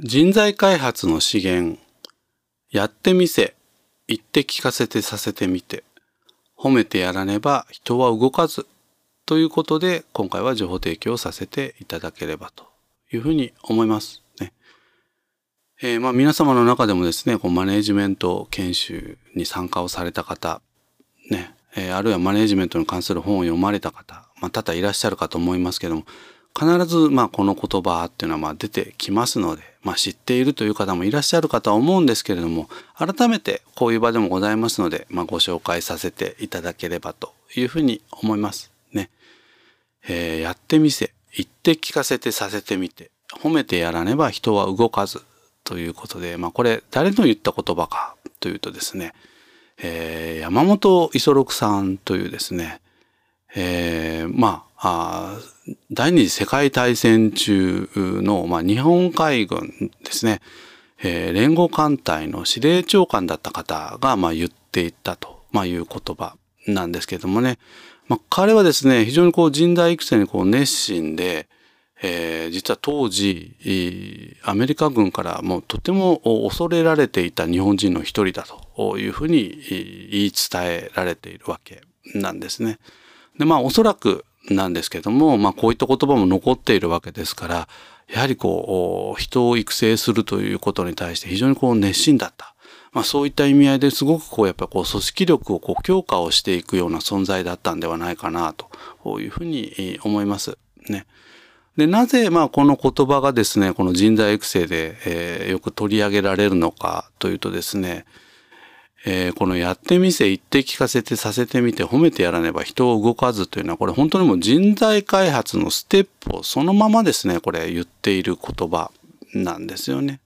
人材開発の資源、やってみせ、言って聞かせてさせてみて、褒めてやらねば人は動かず、ということで今回は情報提供させていただければというふうに思います。ねえー、まあ皆様の中でもですね、こうマネジメント研修に参加をされた方、ね、えー、あるいはマネジメントに関する本を読まれた方、まあ多々いらっしゃるかと思いますけども、必ずまあこの言葉っていうのはまあ出てきますので、まあ、知っているという方もいらっしゃるかとは思うんですけれども改めてこういう場でもございますので、まあ、ご紹介させていただければというふうに思いますね。えー、やってみせ言って聞かせてさせてみて褒めてやらねば人は動かずということで、まあ、これ誰の言った言葉かというとですね、えー、山本五十六さんというですね、えー、まあ第二次世界大戦中の、まあ、日本海軍ですね、えー、連合艦隊の司令長官だった方が、まあ、言っていたと、まあ、いう言葉なんですけれどもね、まあ、彼はですね非常にこう人材育成にこう熱心で、えー、実は当時アメリカ軍からもうとても恐れられていた日本人の一人だというふうに言い伝えられているわけなんですね。でまあおそらくなんですけども、まあ、こういった言葉も残っているわけですからやはりこう人を育成するということに対して非常にこう熱心だった。まあ、そういった意味合いですごくこうやっぱこう組織力をこう強化をしていくような存在だったんではないかなというふうに思います。ね。でなぜまあこの言葉がですねこの人材育成で、えー、よく取り上げられるのかというとですねえー、このやってみせ言って聞かせてさせてみて褒めてやらねば人を動かずというのはこれ本当にもう人材開発のステップをそのままですねこれ言っている言葉なんですよね。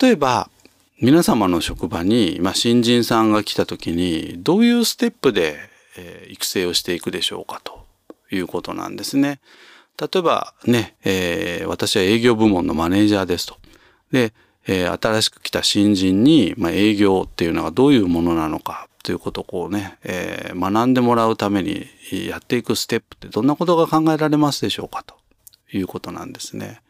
例えば皆様の職場に、まあ、新人さんが来た時にどういうステップで、えー、育成をしていくでしょうかということなんですね。例えばね、えー、私は営業部門のマネージャーですと。でえー、新しく来た新人に、まあ、営業っていうのがどういうものなのかということをこうね、えー、学んでもらうためにやっていくステップってどんなことが考えられますでしょうかということなんですね。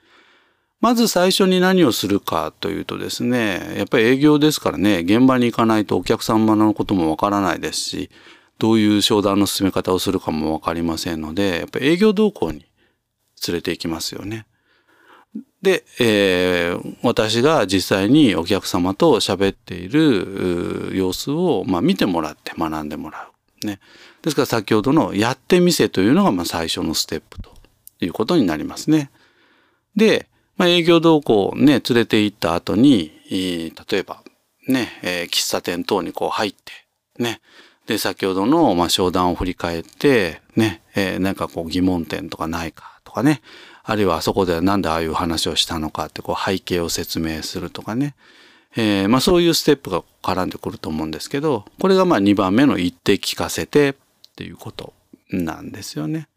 まず最初に何をするかというとですね、やっぱり営業ですからね、現場に行かないとお客様のこともわからないですし、どういう商談の進め方をするかもわかりませんので、やっぱり営業動向に連れて行きますよね。で、えー、私が実際にお客様と喋っている様子を、まあ、見てもらって学んでもらう。ね。ですから先ほどのやってみせというのがまあ最初のステップということになりますね。で、まあ、営業同行をね、連れて行った後に、例えばね、えー、喫茶店等にこう入って、ね。で、先ほどのまあ商談を振り返って、ね、えー、なんかこう疑問点とかないかとかね、あるいはあそこでなんでああいう話をしたのかってこう背景を説明するとかね、えー、まあそういうステップが絡んでくると思うんですけどこれがまあ2番目の言って聞かせてっていうことなんですよね。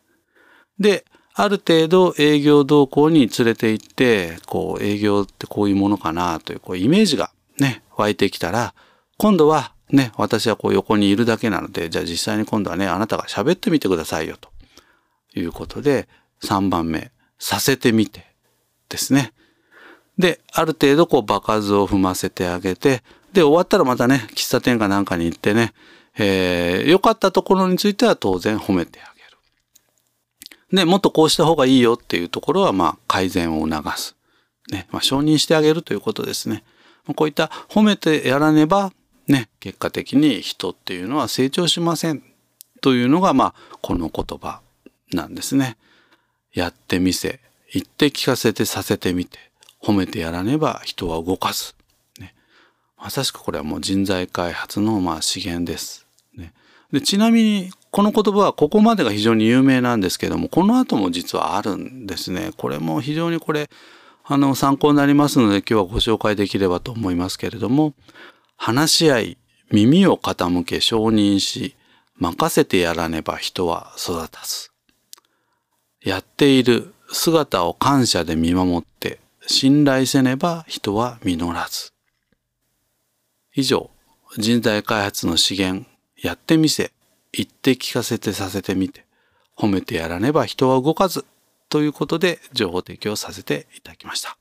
である程度営業動向に連れて行ってこう営業ってこういうものかなというこうイメージがね湧いてきたら今度はね私はこう横にいるだけなのでじゃあ実際に今度はねあなたが喋ってみてくださいよということで3番目させてみてですね。で、ある程度こう場数を踏ませてあげて、で、終わったらまたね、喫茶店かなんかに行ってね、えー、良かったところについては当然褒めてあげる。で、もっとこうした方がいいよっていうところは、まあ、改善を促す。ね、まあ、承認してあげるということですね。こういった褒めてやらねば、ね、結果的に人っていうのは成長しません。というのが、まあ、この言葉なんですね。やってみせ、言って聞かせてさせてみて、褒めてやらねば人は動かず。ね、まさしくこれはもう人材開発のまあ資源です。ね、でちなみにこの言葉はここまでが非常に有名なんですけどもこの後も実はあるんですね。これも非常にこれあの参考になりますので今日はご紹介できればと思いますけれども話し合い耳を傾け承認し任せてやらねば人は育たず。やっている姿を感謝で見守って信頼せねば人は実らず。以上、人材開発の資源、やってみせ、言って聞かせてさせてみて、褒めてやらねば人は動かず、ということで情報提供させていただきました。